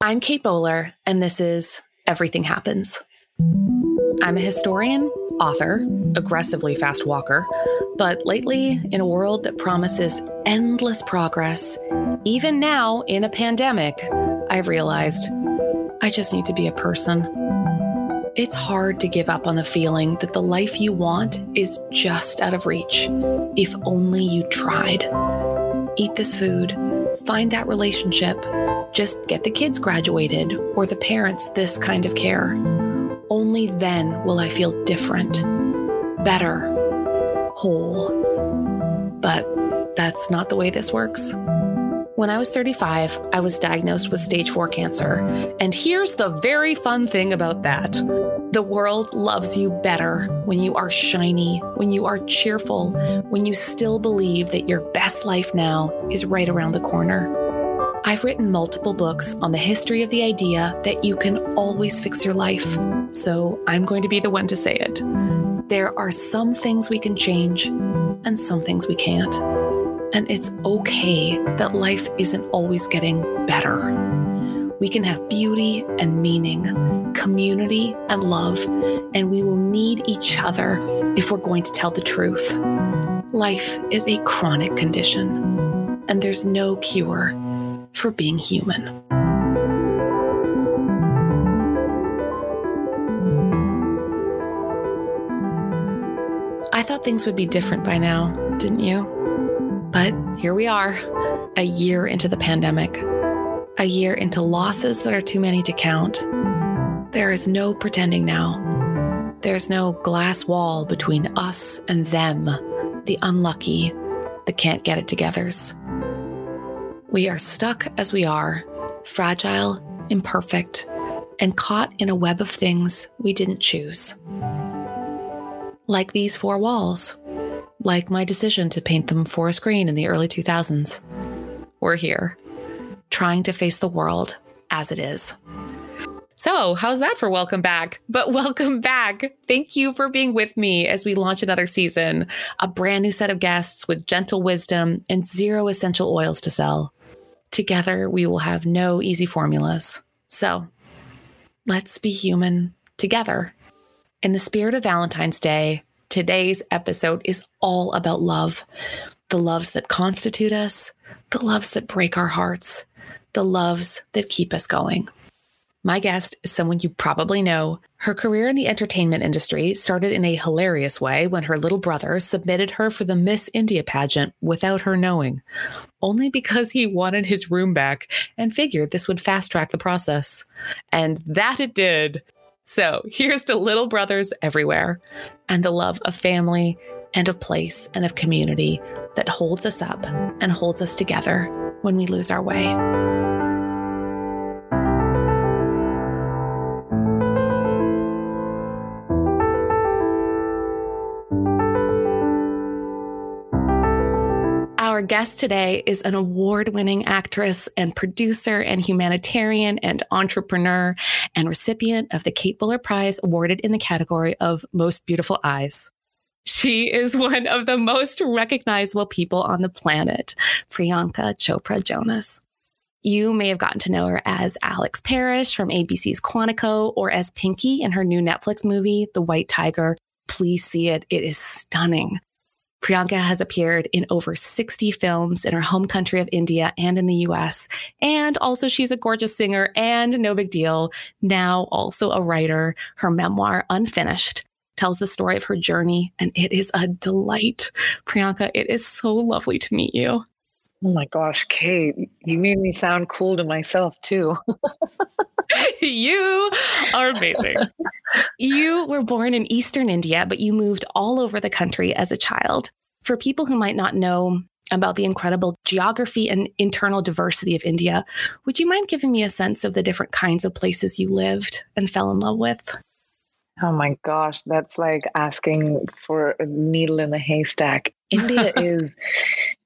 I'm Kate Bowler, and this is Everything Happens. I'm a historian, author, aggressively fast walker, but lately, in a world that promises endless progress, even now in a pandemic, I've realized I just need to be a person. It's hard to give up on the feeling that the life you want is just out of reach, if only you tried. Eat this food, find that relationship, just get the kids graduated or the parents this kind of care. Only then will I feel different, better, whole. But that's not the way this works. When I was 35, I was diagnosed with stage 4 cancer. And here's the very fun thing about that the world loves you better when you are shiny, when you are cheerful, when you still believe that your best life now is right around the corner. I've written multiple books on the history of the idea that you can always fix your life. So I'm going to be the one to say it. There are some things we can change and some things we can't. And it's okay that life isn't always getting better. We can have beauty and meaning, community and love, and we will need each other if we're going to tell the truth. Life is a chronic condition, and there's no cure for being human. I thought things would be different by now, didn't you? But here we are, a year into the pandemic, a year into losses that are too many to count. There is no pretending now. There's no glass wall between us and them, the unlucky, the can't get it togethers. We are stuck as we are, fragile, imperfect, and caught in a web of things we didn't choose. Like these four walls like my decision to paint them forest green in the early 2000s. We're here, trying to face the world as it is. So, how's that for welcome back? But welcome back. Thank you for being with me as we launch another season, a brand new set of guests with gentle wisdom and zero essential oils to sell. Together, we will have no easy formulas. So, let's be human together. In the spirit of Valentine's Day, Today's episode is all about love the loves that constitute us, the loves that break our hearts, the loves that keep us going. My guest is someone you probably know. Her career in the entertainment industry started in a hilarious way when her little brother submitted her for the Miss India pageant without her knowing, only because he wanted his room back and figured this would fast track the process. And that it did. So here's to little brothers everywhere and the love of family and of place and of community that holds us up and holds us together when we lose our way. Guest today is an award winning actress and producer and humanitarian and entrepreneur and recipient of the Kate Bowler Prize awarded in the category of Most Beautiful Eyes. She is one of the most recognizable people on the planet, Priyanka Chopra Jonas. You may have gotten to know her as Alex Parrish from ABC's Quantico or as Pinky in her new Netflix movie, The White Tiger. Please see it. It is stunning. Priyanka has appeared in over 60 films in her home country of India and in the US. And also, she's a gorgeous singer and no big deal. Now, also a writer. Her memoir, Unfinished, tells the story of her journey, and it is a delight. Priyanka, it is so lovely to meet you. Oh my gosh, Kate, you made me sound cool to myself too. you are amazing. you were born in Eastern India, but you moved all over the country as a child. For people who might not know about the incredible geography and internal diversity of India, would you mind giving me a sense of the different kinds of places you lived and fell in love with? Oh my gosh, that's like asking for a needle in a haystack. India is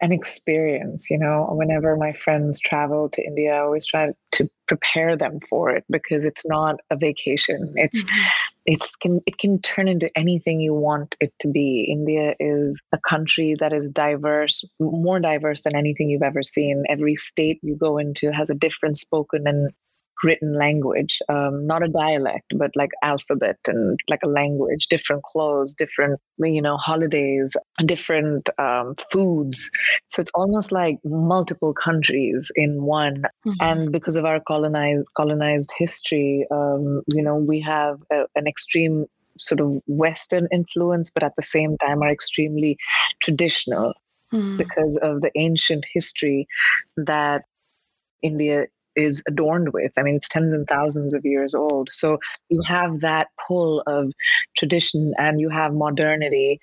an experience, you know. Whenever my friends travel to India, I always try to prepare them for it because it's not a vacation. It's mm-hmm. it's can it can turn into anything you want it to be. India is a country that is diverse, more diverse than anything you've ever seen. Every state you go into has a different spoken and written language, um, not a dialect, but like alphabet and like a language, different clothes, different, you know, holidays, different um, foods. So it's almost like multiple countries in one. Mm-hmm. And because of our colonized colonized history, um, you know, we have a, an extreme sort of Western influence, but at the same time are extremely traditional mm. because of the ancient history that India is adorned with. I mean, it's tens and thousands of years old. So you have that pull of tradition and you have modernity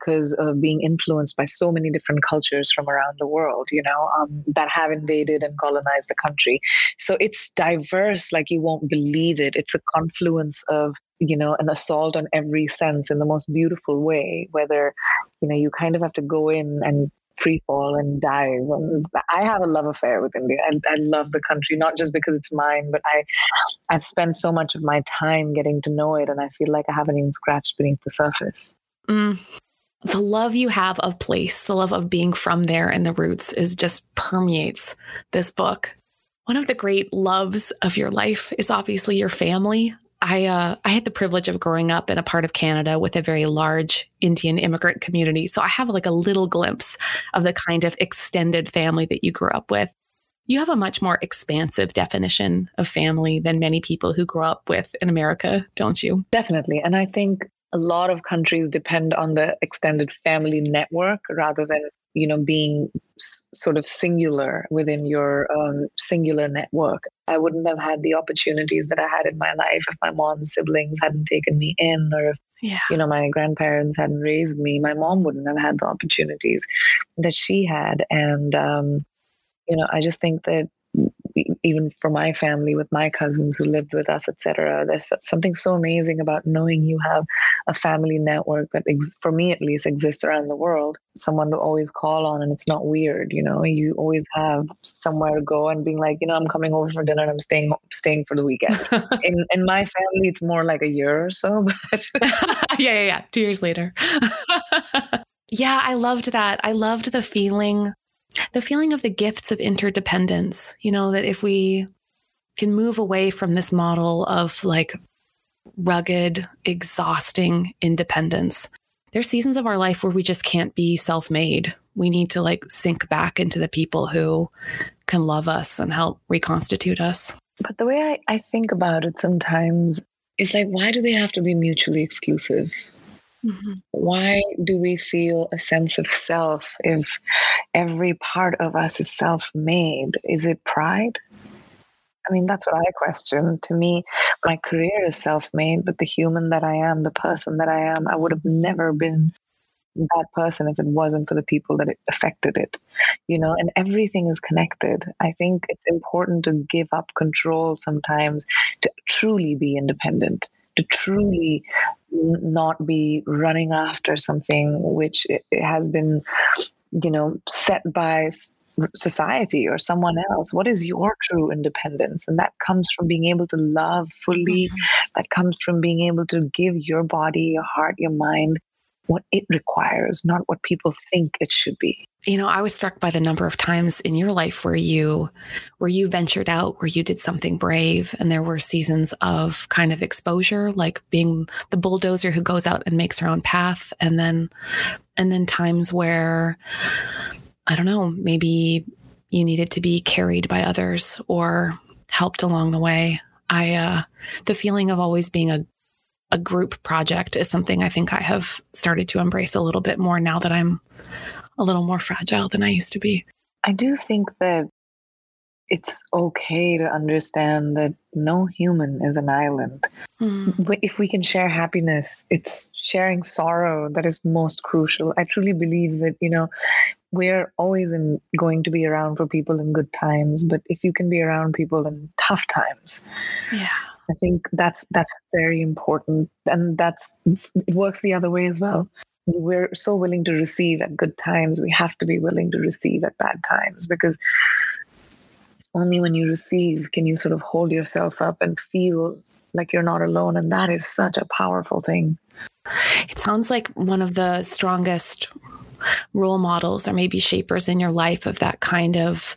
because of being influenced by so many different cultures from around the world, you know, um, that have invaded and colonized the country. So it's diverse, like you won't believe it. It's a confluence of, you know, an assault on every sense in the most beautiful way, whether, you know, you kind of have to go in and free fall and dive. And I have a love affair with India. I, I love the country, not just because it's mine, but I, I've spent so much of my time getting to know it, and I feel like I haven't even scratched beneath the surface. Mm. The love you have of place, the love of being from there and the roots is just permeates this book. One of the great loves of your life is obviously your family. I uh, I had the privilege of growing up in a part of Canada with a very large Indian immigrant community, so I have like a little glimpse of the kind of extended family that you grew up with. You have a much more expansive definition of family than many people who grow up with in America, don't you? Definitely, and I think a lot of countries depend on the extended family network rather than you know being s- sort of singular within your um, singular network. I wouldn't have had the opportunities that i had in my life if my mom's siblings hadn't taken me in or if yeah. you know my grandparents hadn't raised me. My mom wouldn't have had the opportunities that she had. And um, you know i just think that even for my family with my cousins who lived with us etc there's something so amazing about knowing you have a family network that ex- for me at least exists around the world. Someone to always call on and it's not weird you know? You always have somewhere to go and being like you know i'm coming over for dinner and i'm staying staying for the weekend. In in my family it's more like a year or so but yeah yeah yeah. 2 years later. Yeah i loved that. I loved the feeling the feeling of the gifts of interdependence, you know, that if we can move away from this model of like rugged, exhausting independence, there's seasons of our life where we just can't be self made. We need to like sink back into the people who can love us and help reconstitute us. But the way I, I think about it sometimes is like, why do they have to be mutually exclusive? Mm-hmm. Why do we feel a sense of self if every part of us is self made? Is it pride? I mean, that's what I question. To me, my career is self made, but the human that I am, the person that I am, I would have never been that person if it wasn't for the people that it affected it you know and everything is connected i think it's important to give up control sometimes to truly be independent to truly not be running after something which has been you know set by society or someone else. What is your true independence? And that comes from being able to love fully. Mm-hmm. that comes from being able to give your body your heart your mind what it requires, not what people think it should be. You know, I was struck by the number of times in your life where you where you ventured out, where you did something brave and there were seasons of kind of exposure, like being the bulldozer who goes out and makes her own path and then and then times where I don't know, maybe you needed to be carried by others or helped along the way. I uh the feeling of always being a a group project is something I think I have started to embrace a little bit more now that I'm a little more fragile than I used to be. I do think that it's okay to understand that no human is an island. Mm. If we can share happiness, it's sharing sorrow that is most crucial. I truly believe that, you know, we're always in, going to be around for people in good times, but if you can be around people in tough times, yeah I think that's that's very important, and that's it works the other way as well. We're so willing to receive at good times. We have to be willing to receive at bad times because only when you receive can you sort of hold yourself up and feel like you're not alone, and that is such a powerful thing. It sounds like one of the strongest role models or maybe shapers in your life of that kind of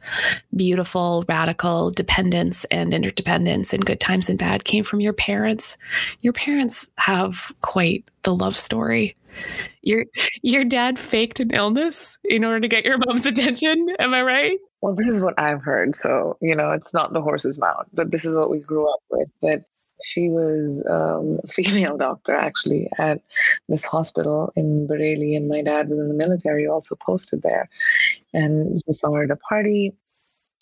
beautiful, radical dependence and interdependence in good times and bad came from your parents. Your parents have quite the love story. Your your dad faked an illness in order to get your mom's attention. Am I right? Well, this is what I've heard. So, you know, it's not the horse's mouth, but this is what we grew up with. That she was um, a female doctor actually at this hospital in Bareilly, and my dad was in the military, also posted there. And he saw her at a party.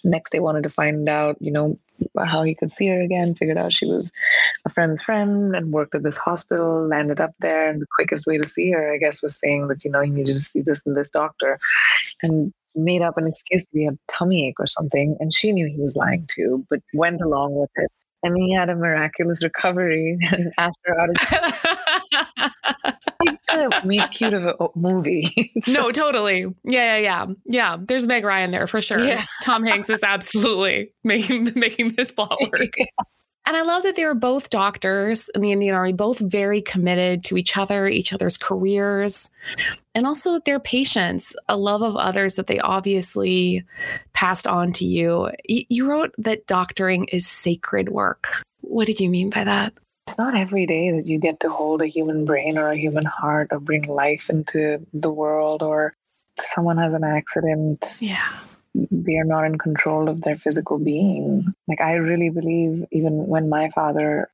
Next they wanted to find out, you know, how he could see her again. Figured out she was a friend's friend and worked at this hospital. Landed up there, and the quickest way to see her, I guess, was saying that you know he needed to see this and this doctor, and made up an excuse that he had tummy ache or something. And she knew he was lying too, but went along with it and he had a miraculous recovery and asked her out to meet cute of a oh, movie. so, no, totally. Yeah, yeah, yeah. Yeah. There's Meg Ryan there for sure. Yeah. Tom Hanks is absolutely making making this plot work. Yeah. And I love that they were both doctors in the Indian Army, both very committed to each other, each other's careers, and also their patients, a love of others that they obviously passed on to you. You wrote that doctoring is sacred work. What did you mean by that? It's not every day that you get to hold a human brain or a human heart or bring life into the world or someone has an accident. Yeah they are not in control of their physical being. Like, I really believe, even when my father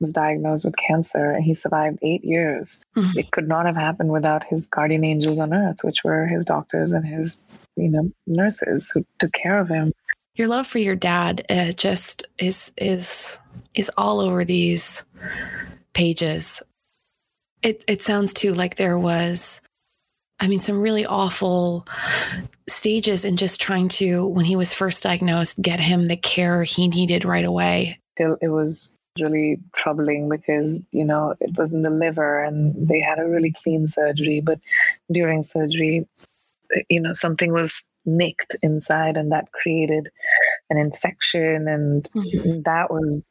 was diagnosed with cancer and he survived eight years, mm-hmm. it could not have happened without his guardian angels on earth, which were his doctors and his, you know, nurses who took care of him. Your love for your dad uh, just is is is all over these pages. It it sounds too like there was I mean, some really awful stages in just trying to, when he was first diagnosed, get him the care he needed right away. It was really troubling because, you know, it was in the liver and they had a really clean surgery. But during surgery, you know, something was nicked inside and that created an infection. And mm-hmm. that was,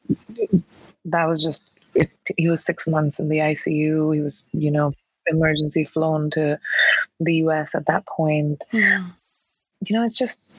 that was just, it, he was six months in the ICU. He was, you know, emergency flown to the US at that point. Yeah. You know, it's just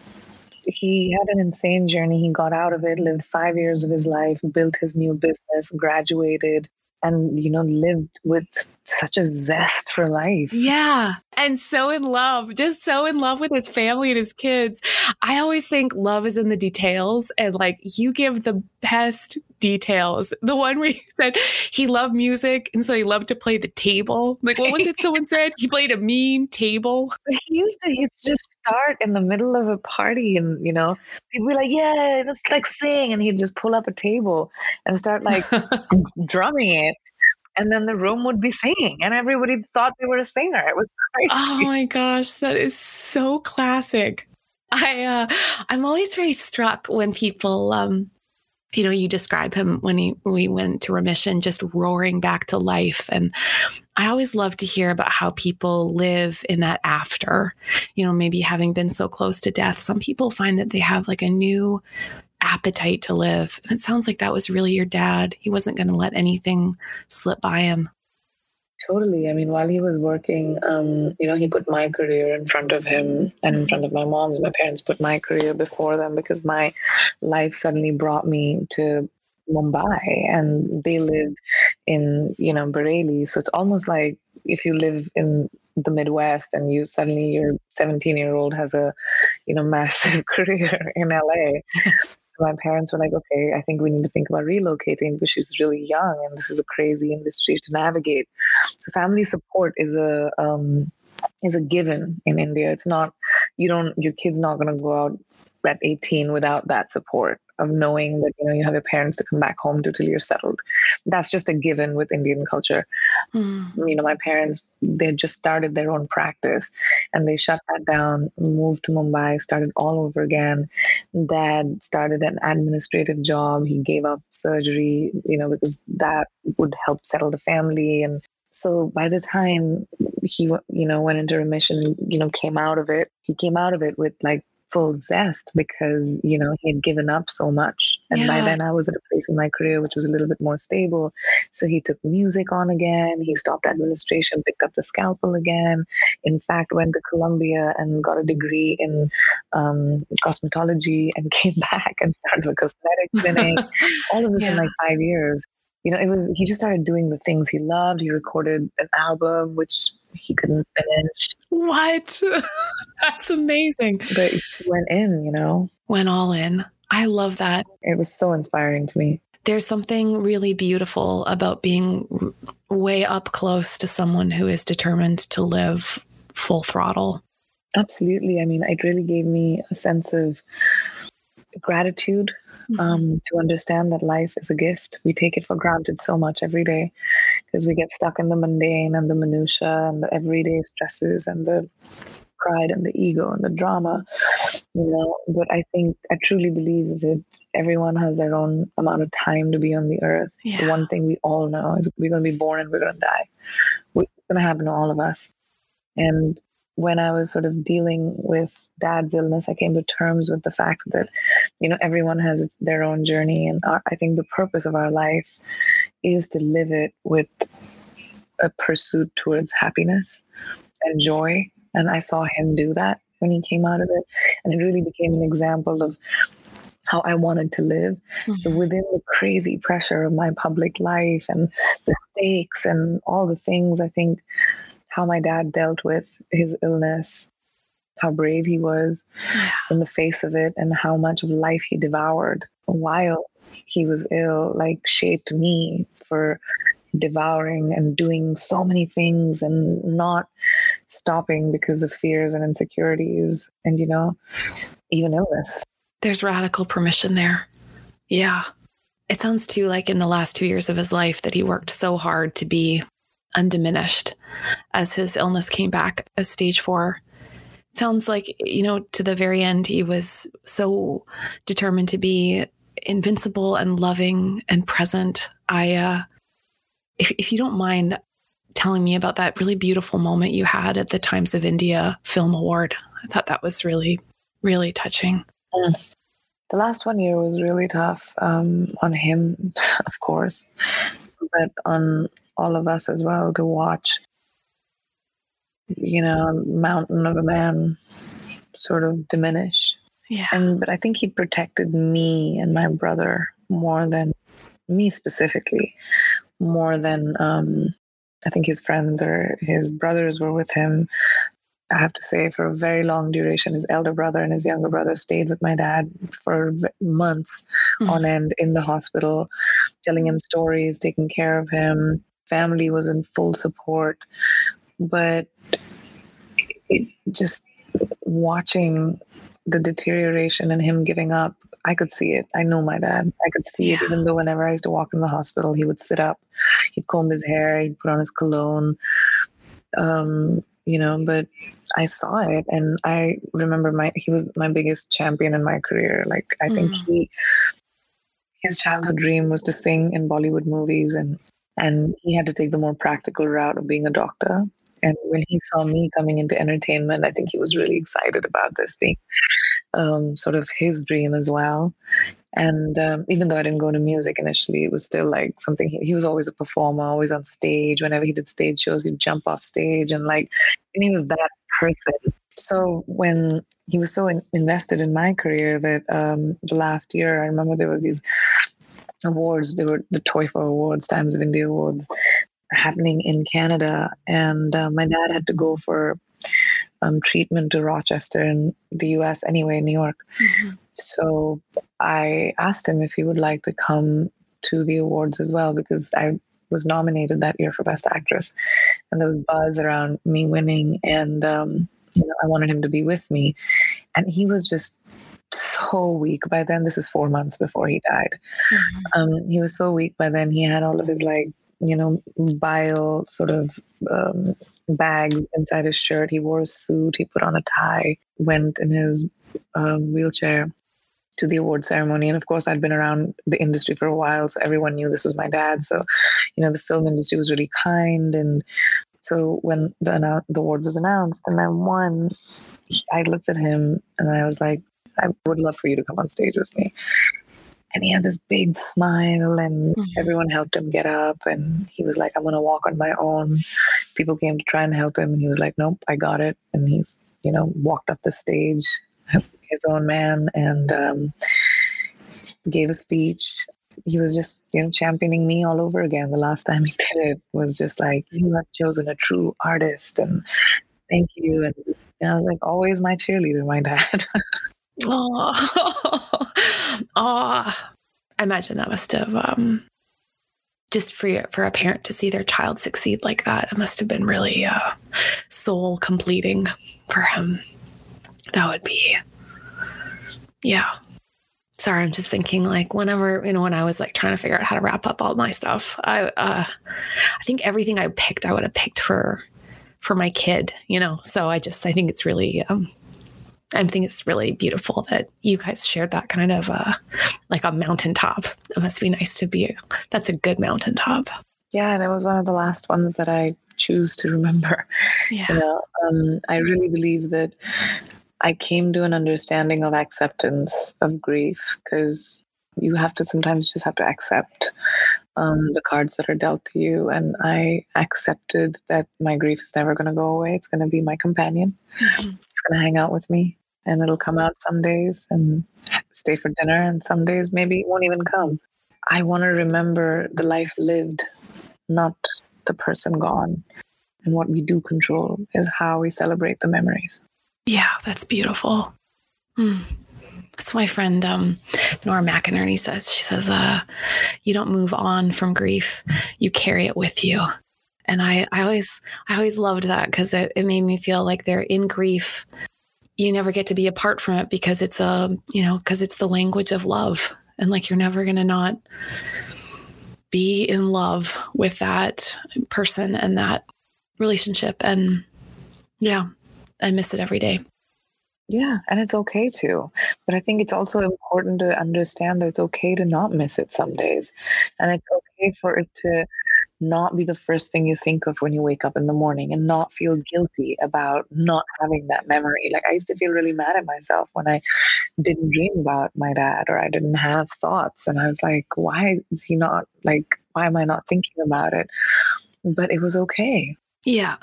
he had an insane journey. He got out of it, lived five years of his life, built his new business, graduated, and you know lived with such a zest for life yeah and so in love just so in love with his family and his kids i always think love is in the details and like you give the best details. The one where he said he loved music and so he loved to play the table. Like what was it someone said? He played a mean table. He used to he used to just start in the middle of a party and you know he'd be like yeah let's like sing and he'd just pull up a table and start like drumming it. And then the room would be singing and everybody thought they were a singer. It was crazy. oh my gosh that is so classic. I uh i'm always very struck when people um you know you describe him when he we went to remission just roaring back to life and i always love to hear about how people live in that after you know maybe having been so close to death some people find that they have like a new appetite to live. And it sounds like that was really your dad. He wasn't going to let anything slip by him. Totally. I mean, while he was working, um, you know, he put my career in front of him and in front of my mom's. My parents put my career before them because my life suddenly brought me to Mumbai and they live in, you know, Bareilly. So it's almost like if you live in the Midwest and you suddenly your 17 year old has a, you know, massive career in LA. Yes my parents were like, okay, I think we need to think about relocating because she's really young and this is a crazy industry to navigate. So family support is a um, is a given in India. It's not you don't your kid's not going to go out at 18 without that support of knowing that you know you have your parents to come back home to till you're settled. That's just a given with indian culture. Mm. you know my parents they just started their own practice and they shut that down moved to mumbai started all over again. Dad started an administrative job. He gave up surgery you know because that would help settle the family. And so by the time he you know went into remission you know came out of it he came out of it with like full zest because you know he had given up so much. And yeah. by then i was at a place in my career which was a little bit more stable. So he took music on again. He stopped administration picked up the scalpel again. In fact went to columbia and got a degree in um, cosmetology and came back and started a cosmetic clinic. All of this yeah. in like five years you know, it was he just started doing the things he loved. He recorded an album which he couldn't finish. What? That's amazing. But he went in, you know. Went all in. I love that. It was so inspiring to me. There's something really beautiful about being way up close to someone who is determined to live full throttle. Absolutely. I mean, it really gave me a sense of gratitude mm-hmm. um, to understand that life is a gift. We take it for granted so much every day because we get stuck in the mundane and the minutia and the everyday stresses and the pride and the ego and the drama, you know. But I think I truly believe is that everyone has their own amount of time to be on the earth. Yeah. The one thing we all know is we're going to be born and we're going to die. It's going to happen to all of us. And when I was sort of dealing with dad's illness, I came to terms with the fact that, you know, everyone has their own journey. And our, I think the purpose of our life is to live it with a pursuit towards happiness and joy. And I saw him do that when he came out of it. And it really became an example of how I wanted to live. Mm-hmm. So within the crazy pressure of my public life and the stakes and all the things, I think how my dad dealt with his illness, how brave he was in the face of it, and how much of life he devoured while he was ill, like shaped me for devouring and doing so many things and not stopping because of fears and insecurities and, you know, even illness. There's radical permission there. Yeah. It sounds too like in the last two years of his life that he worked so hard to be undiminished as his illness came back as stage four. It sounds like, you know, to the very end, he was so determined to be invincible and loving and present. I, uh, if, if you don't mind telling me about that really beautiful moment you had at the Times of India Film Award, I thought that was really, really touching. Mm. The last one year was really tough um, on him, of course, but on all of us as well to watch you know mountain of a man sort of diminish yeah and but i think he protected me and my brother more than me specifically more than um i think his friends or his brothers were with him I have to say, for a very long duration, his elder brother and his younger brother stayed with my dad for months mm-hmm. on end in the hospital, telling him stories, taking care of him. Family was in full support. But it, just watching the deterioration and him giving up, I could see it. I know my dad. I could see yeah. it, even though whenever I used to walk in the hospital, he would sit up, he'd comb his hair, he'd put on his cologne. Um, you know, but I saw it and I remember my he was my biggest champion in my career. Like I think mm. he his childhood dream was to sing in Bollywood movies and and he had to take the more practical route of being a doctor. And when he saw me coming into entertainment, I think he was really excited about this being um, sort of his dream as well. And um, even though I didn't go into music initially, it was still like something. He, he, was always a performer, always on stage. Whenever he did stage shows, he'd jump off stage and like, and he was that person. So when he was so in, invested in my career that um, the last year, I remember there were these awards. There were the TOIFA Awards, Times of India Awards, happening in Canada, and uh, my dad had to go for um, treatment to Rochester in the US anyway, in New York. Mm-hmm. So I asked him if he would like to come to the awards as well because I was nominated that year for Best Actress, and there was buzz around me winning, and um, you know I wanted him to be with me, and he was just so weak by then. This is four months before he died. Mm-hmm. Um, he was so weak by then. He had all of his like you know bile sort of um, bags inside his shirt. He wore a suit. He put on a tie. Went in his um, wheelchair to the award ceremony. And of course, I'd been around the industry for a while, so everyone knew this was my dad. So, you know, the film industry was really kind. And so when the, the award was announced and I won, I looked at him and I was like, I would love for you to come on stage with me. And he had this big smile, and mm-hmm. everyone helped him get up. And he was like, I'm going to walk on my own. People came to try and help him. And he was like, Nope, I got it. And he's, you know, walked up the stage, his own man, and um, gave a speech. He was just, you know, championing me all over again. The last time he did it was just like, You have chosen a true artist. And thank you. And, and I was like, Always my cheerleader, my dad. Oh, oh, I imagine that must have um, just for for a parent to see their child succeed like that. It must have been really uh, soul completing for him. That would be, yeah. Sorry, I'm just thinking like whenever you know when I was like trying to figure out how to wrap up all my stuff, I uh, I think everything I picked I would have picked for for my kid, you know. So I just I think it's really um, I think it's really beautiful that you guys shared that kind of uh, like a mountaintop. It must be nice to be. That's a good mountaintop. Yeah, and it was one of the last ones that I choose to remember. Yeah. You know, um, I really believe that I came to an understanding of acceptance of grief because you have to sometimes just have to accept um, the cards that are dealt to you. And I accepted that my grief is never going to go away. It's going to be my companion. Mm-hmm. It's going to hang out with me and it'll come out some days and stay for dinner, and some days maybe it won't even come. I want to remember the life lived, not the person gone. And what we do control is how we celebrate the memories. Yeah, that's beautiful. Hmm. That's my friend um, Nora McInerney says. She says, uh, "You don't move on from grief; you carry it with you." And I, I always, I always loved that because it, it made me feel like they're in grief, you never get to be apart from it because it's a um, you know because it's the language of love. And like you're never going to not be in love with that person and that relationship. And yeah i miss it every day. Yeah and it's okay to. But i think it's also important to understand that it's okay to not miss it some days. And it's okay for it to not be the first thing you think of when you wake up in the morning and not feel guilty about not having that memory. Like I used to feel really mad at myself when I didn't dream about my dad or I didn't have thoughts. And I was like, why is he not like, why am I not thinking about it? But it was okay. Yeah.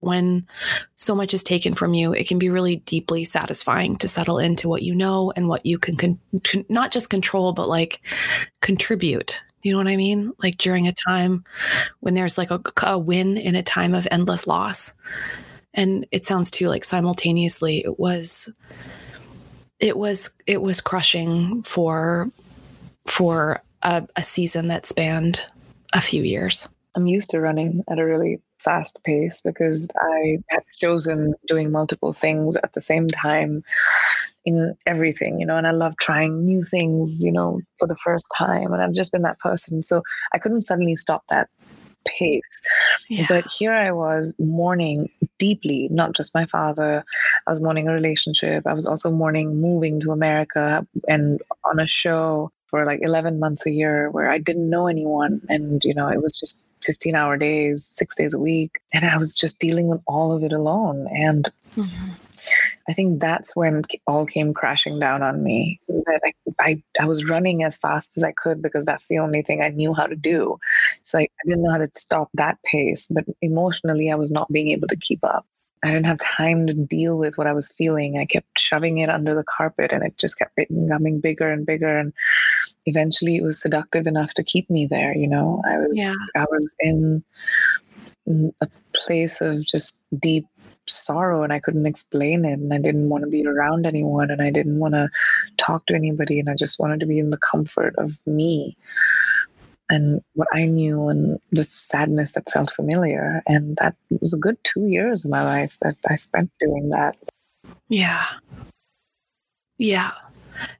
When so much is taken from you, it can be really deeply satisfying to settle into what you know and what you can con- not just control, but like contribute you know what I mean? Like during a time when there's like a, a win in a time of endless loss. And it sounds too like simultaneously it was it was it was crushing for for a, a season that spanned a few years. I'm used to running at a really fast pace because I have chosen doing multiple things at the same time in everything, you know, and I love trying new things, you know, for the first time. And I've just been that person. So I couldn't suddenly stop that pace. Yeah. But here I was mourning deeply, not just my father. I was mourning a relationship. I was also mourning moving to America and on a show for like 11 months a year where I didn't know anyone. And, you know, it was just 15 hour days, six days a week. And I was just dealing with all of it alone. And mm-hmm. I think that's when it all came crashing down on me. That I, I, I, was running as fast as I could because that's the only thing I knew how to do. So I, I didn't know how to stop that pace. But emotionally, I was not being able to keep up. I didn't have time to deal with what I was feeling. I kept shoving it under the carpet and it just kept becoming bigger and bigger. And eventually it was seductive enough to keep me there. You know, I was, yeah. I was in mm, a place of just deep sorrow and I couldn't explain it and I didn't want to be around anyone and I didn't want to talk to anybody and I just wanted to be in the comfort of me and what I knew and the sadness that felt familiar and that was a good 2 years of my life that I spent doing that. Yeah. Yeah.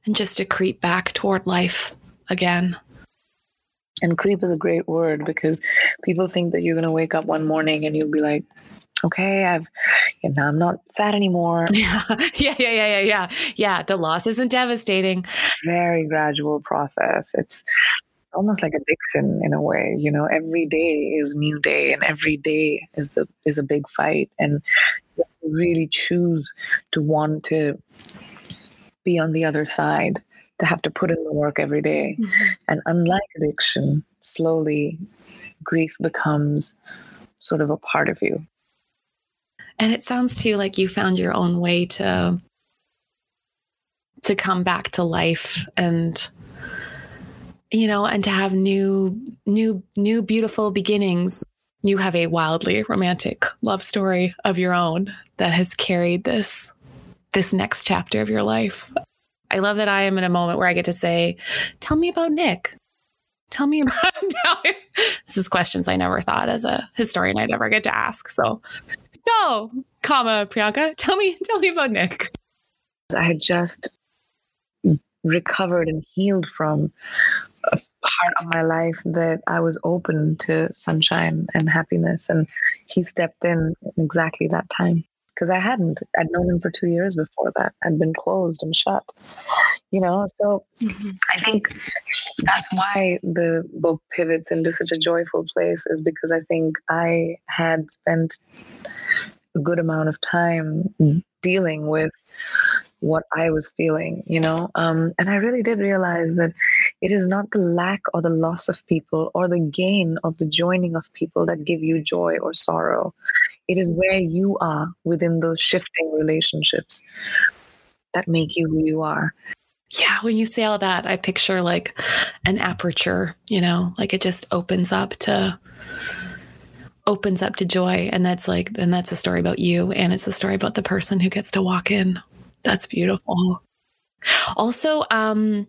And just to creep back toward life again. And creep is a great word because people think that you're going to wake up one morning and you'll be like, okay, I've, you know, I'm not sad anymore. Yeah. yeah. Yeah. Yeah. Yeah. Yeah. Yeah. The loss isn't devastating. Very gradual process. It's, it's almost like addiction in a way, you know, every day is new day and every day is the, is a big fight. And you really choose to want to be on the other side, to have to put in the work every day. Mm-hmm. And unlike addiction, slowly grief becomes sort of a part of you. And it sounds to you like you found your own way to to come back to life and you know and to have new new new beautiful beginnings. You have a wildly romantic love story of your own that has carried this this next chapter of your life. I love that i am in a moment where i get to say tell me about nick. Tell me about this is questions i never thought as a historian i'd ever get to ask. So so comma priyanka tell me tell me about nick i had just recovered and healed from a part of my life that I was open to sunshine and happiness. And he stepped in exactly that time because I hadn't. I'd known him for two years before that. I'd been closed and shut, you know. So mm-hmm. I think that's why the book pivots into such a joyful place, is because I think I had spent a good amount of time dealing with what I was feeling, you know. Um, and I really did realize that it is not the lack or the loss of people or the gain of the joining of people that give you joy or sorrow. It is where you are within those shifting relationships that make you who you are. Yeah, when you say all that, I picture like an aperture, you know, like it just opens up to opens up to joy and that's like and that's a story about you and it's a story about the person who gets to walk in that's beautiful. Also, um,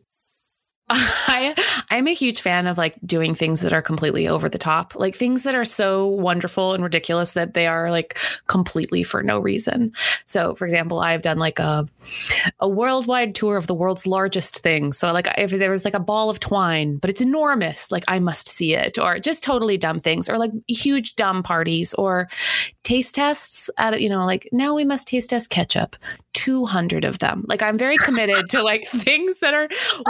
I I'm a huge fan of like doing things that are completely over the top, like things that are so wonderful and ridiculous that they are like completely for no reason. So, for example, I've done like a a worldwide tour of the world's largest thing. So, like if there was like a ball of twine, but it's enormous, like I must see it, or just totally dumb things, or like huge dumb parties, or taste tests at you know like now we must taste test ketchup. 200 of them. Like i'm very committed to like things that are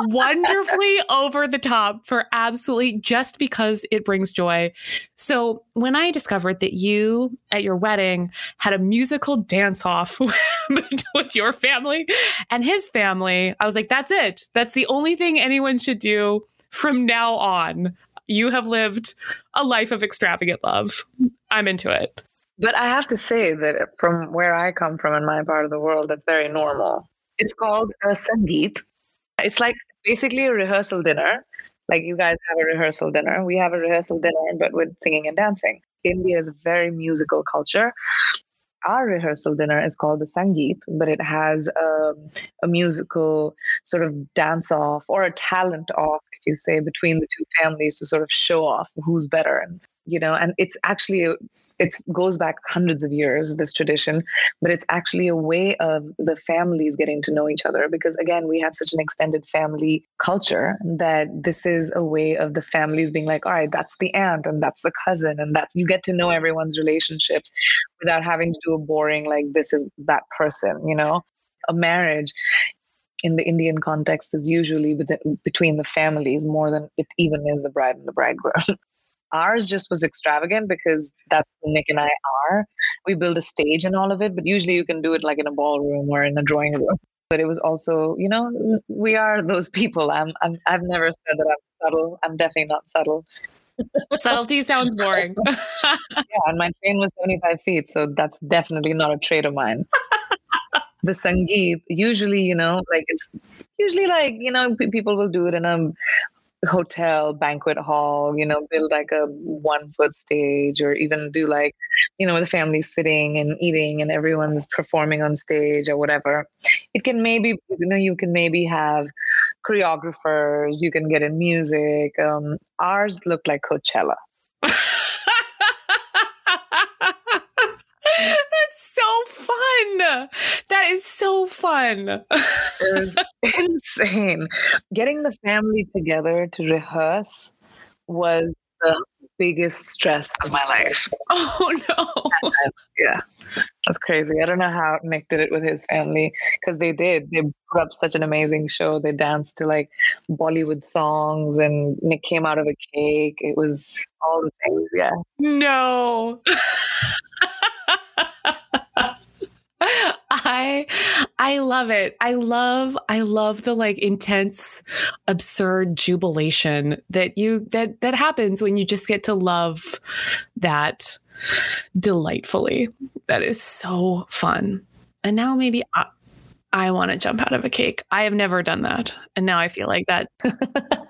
wonderfully over the top for absolutely just because it brings joy. So when i discovered that you at your wedding had a musical dance off with your family and his family i was like that's it. That's the only thing anyone should do from now on. You have lived a life of extravagant love. I'm into it but I have to say that from where I come from in my part of the world, that's very normal. It's called a sangeet. It's like basically a rehearsal dinner. Like you guys have a rehearsal dinner. We have a rehearsal dinner, but with singing and dancing. India is a very musical culture. Our rehearsal dinner is called the Sangeet, but it has a, a musical sort of dance off or a talent off, if you say, between the two families to sort of show off who's better and you know and it's actually it goes back hundreds of years this tradition but it's actually a way of the families getting to know each other because again we have such an extended family culture that this is a way of the families being like all right that's the aunt and that's the cousin and that's you get to know everyone's relationships without having to do a boring like this is that person you know a marriage in the Indian context is usually between the families more than it even is the bride and the bridegroom. Ours just was extravagant because that's who Nick and I are. We build a stage and all of it, but usually you can do it like in a ballroom or in a drawing room. But it was also, you know, we are those people. I'm, I'm I've never said that I'm subtle. I'm definitely not subtle. Subtlety sounds boring. yeah, and my train was 75 feet, so that's definitely not a trait of mine. the sangeet usually you know like it's usually like you know people will do it in a hotel banquet hall you know build like a one foot stage or even do like you know the family sitting and eating and everyone's performing on stage or whatever. It can maybe you know you can maybe have choreographers you can get in music. Um, ours looked like coachella so fun. That is so fun. it was insane. Getting the family together to rehearse was the biggest stress of my life. Oh no. yeah. That's crazy. I don't know how Nick did it with his family because they did. They put up such an amazing show. They danced to like Bollywood songs and Nick came out of a cake. It was all the things. Yeah. No. I I love it. I love I love the like intense absurd jubilation that you that that happens when you just get to love that delightfully. That is so fun. And now maybe I, I want to jump out of a cake. I have never done that. And now I feel like that.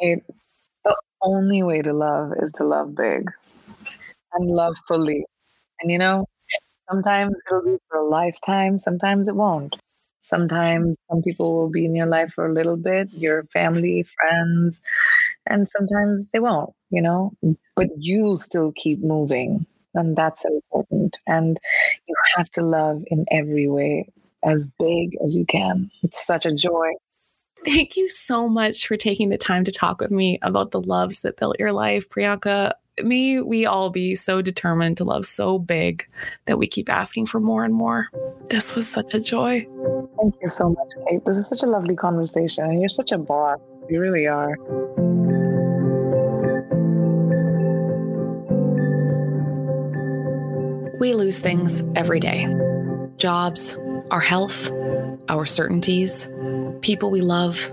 The only way to love is to love big and love fully. And you know, sometimes it'll be for a lifetime, sometimes it won't. Sometimes some people will be in your life for a little bit, your family, friends, and sometimes they won't, you know, but you'll still keep moving. And that's important. And you have to love in every way as big as you can. It's such a joy. Thank you so much for taking the time to talk with me about the loves that built your life, Priyanka. May we all be so determined to love so big that we keep asking for more and more. This was such a joy. Thank you so much, Kate. This is such a lovely conversation, and you're such a boss. You really are. We lose things every day jobs, our health, our certainties, people we love,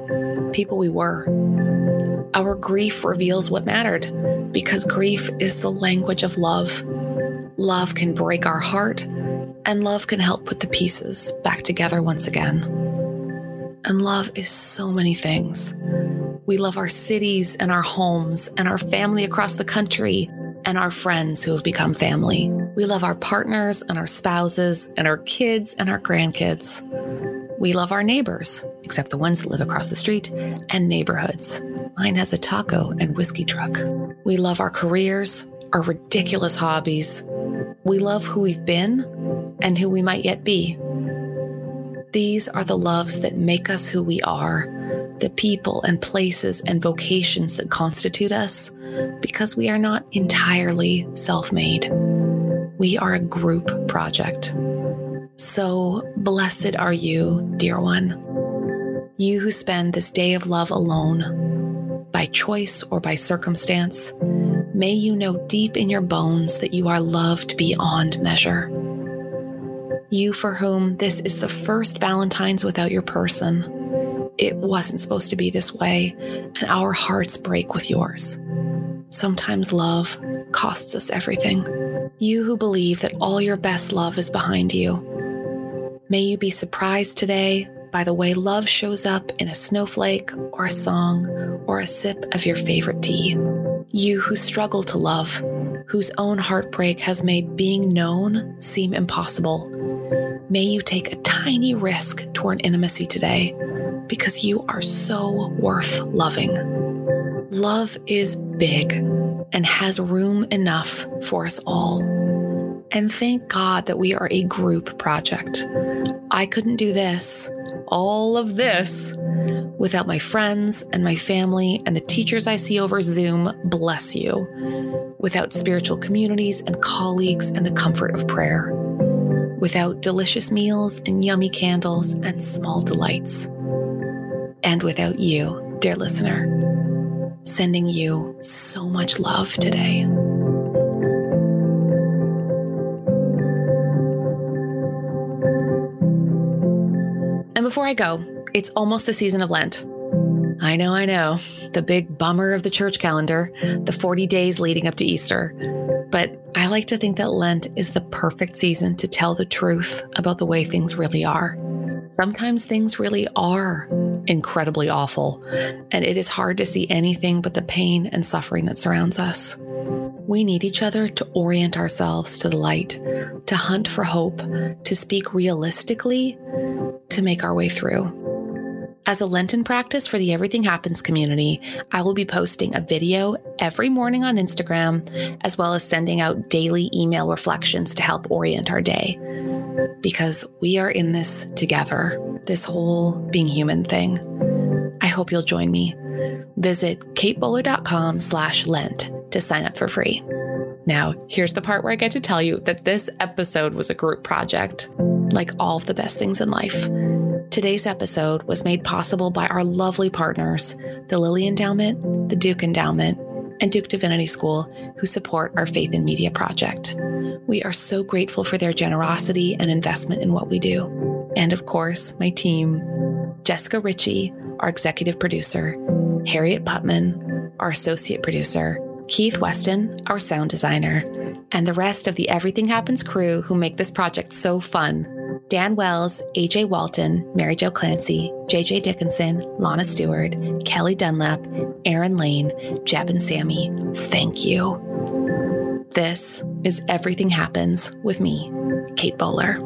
people we were. Our grief reveals what mattered because grief is the language of love. Love can break our heart, and love can help put the pieces back together once again. And love is so many things. We love our cities and our homes and our family across the country and our friends who have become family. We love our partners and our spouses and our kids and our grandkids. We love our neighbors, except the ones that live across the street, and neighborhoods. Mine has a taco and whiskey truck. We love our careers, our ridiculous hobbies. We love who we've been and who we might yet be. These are the loves that make us who we are, the people and places and vocations that constitute us, because we are not entirely self made. We are a group project. So blessed are you, dear one. You who spend this day of love alone, by choice or by circumstance, may you know deep in your bones that you are loved beyond measure. You for whom this is the first Valentine's without your person. It wasn't supposed to be this way, and our hearts break with yours. Sometimes love costs us everything. You who believe that all your best love is behind you. May you be surprised today by the way love shows up in a snowflake or a song or a sip of your favorite tea. You who struggle to love, whose own heartbreak has made being known seem impossible. May you take a tiny risk toward intimacy today because you are so worth loving. Love is big and has room enough for us all. And thank God that we are a group project. I couldn't do this, all of this, without my friends and my family and the teachers I see over Zoom, bless you, without spiritual communities and colleagues and the comfort of prayer, without delicious meals and yummy candles and small delights, and without you, dear listener sending you so much love today. Before I go, it's almost the season of Lent. I know, I know, the big bummer of the church calendar, the 40 days leading up to Easter. But I like to think that Lent is the perfect season to tell the truth about the way things really are. Sometimes things really are incredibly awful, and it is hard to see anything but the pain and suffering that surrounds us. We need each other to orient ourselves to the light, to hunt for hope, to speak realistically, to make our way through. As a Lenten practice for the Everything Happens community, I will be posting a video every morning on Instagram, as well as sending out daily email reflections to help orient our day. Because we are in this together, this whole being human thing. I hope you'll join me. Visit katebowler.com slash Lent to sign up for free. Now, here's the part where I get to tell you that this episode was a group project, like all of the best things in life. Today's episode was made possible by our lovely partners, the Lilly Endowment, the Duke Endowment, and Duke Divinity School, who support our Faith in Media project. We are so grateful for their generosity and investment in what we do. And of course, my team Jessica Ritchie, our executive producer, Harriet Putman, our associate producer, Keith Weston, our sound designer, and the rest of the Everything Happens crew who make this project so fun. Dan Wells, AJ Walton, Mary Jo Clancy, JJ Dickinson, Lana Stewart, Kelly Dunlap, Aaron Lane, Jeb and Sammy, thank you. This is Everything Happens with me, Kate Bowler.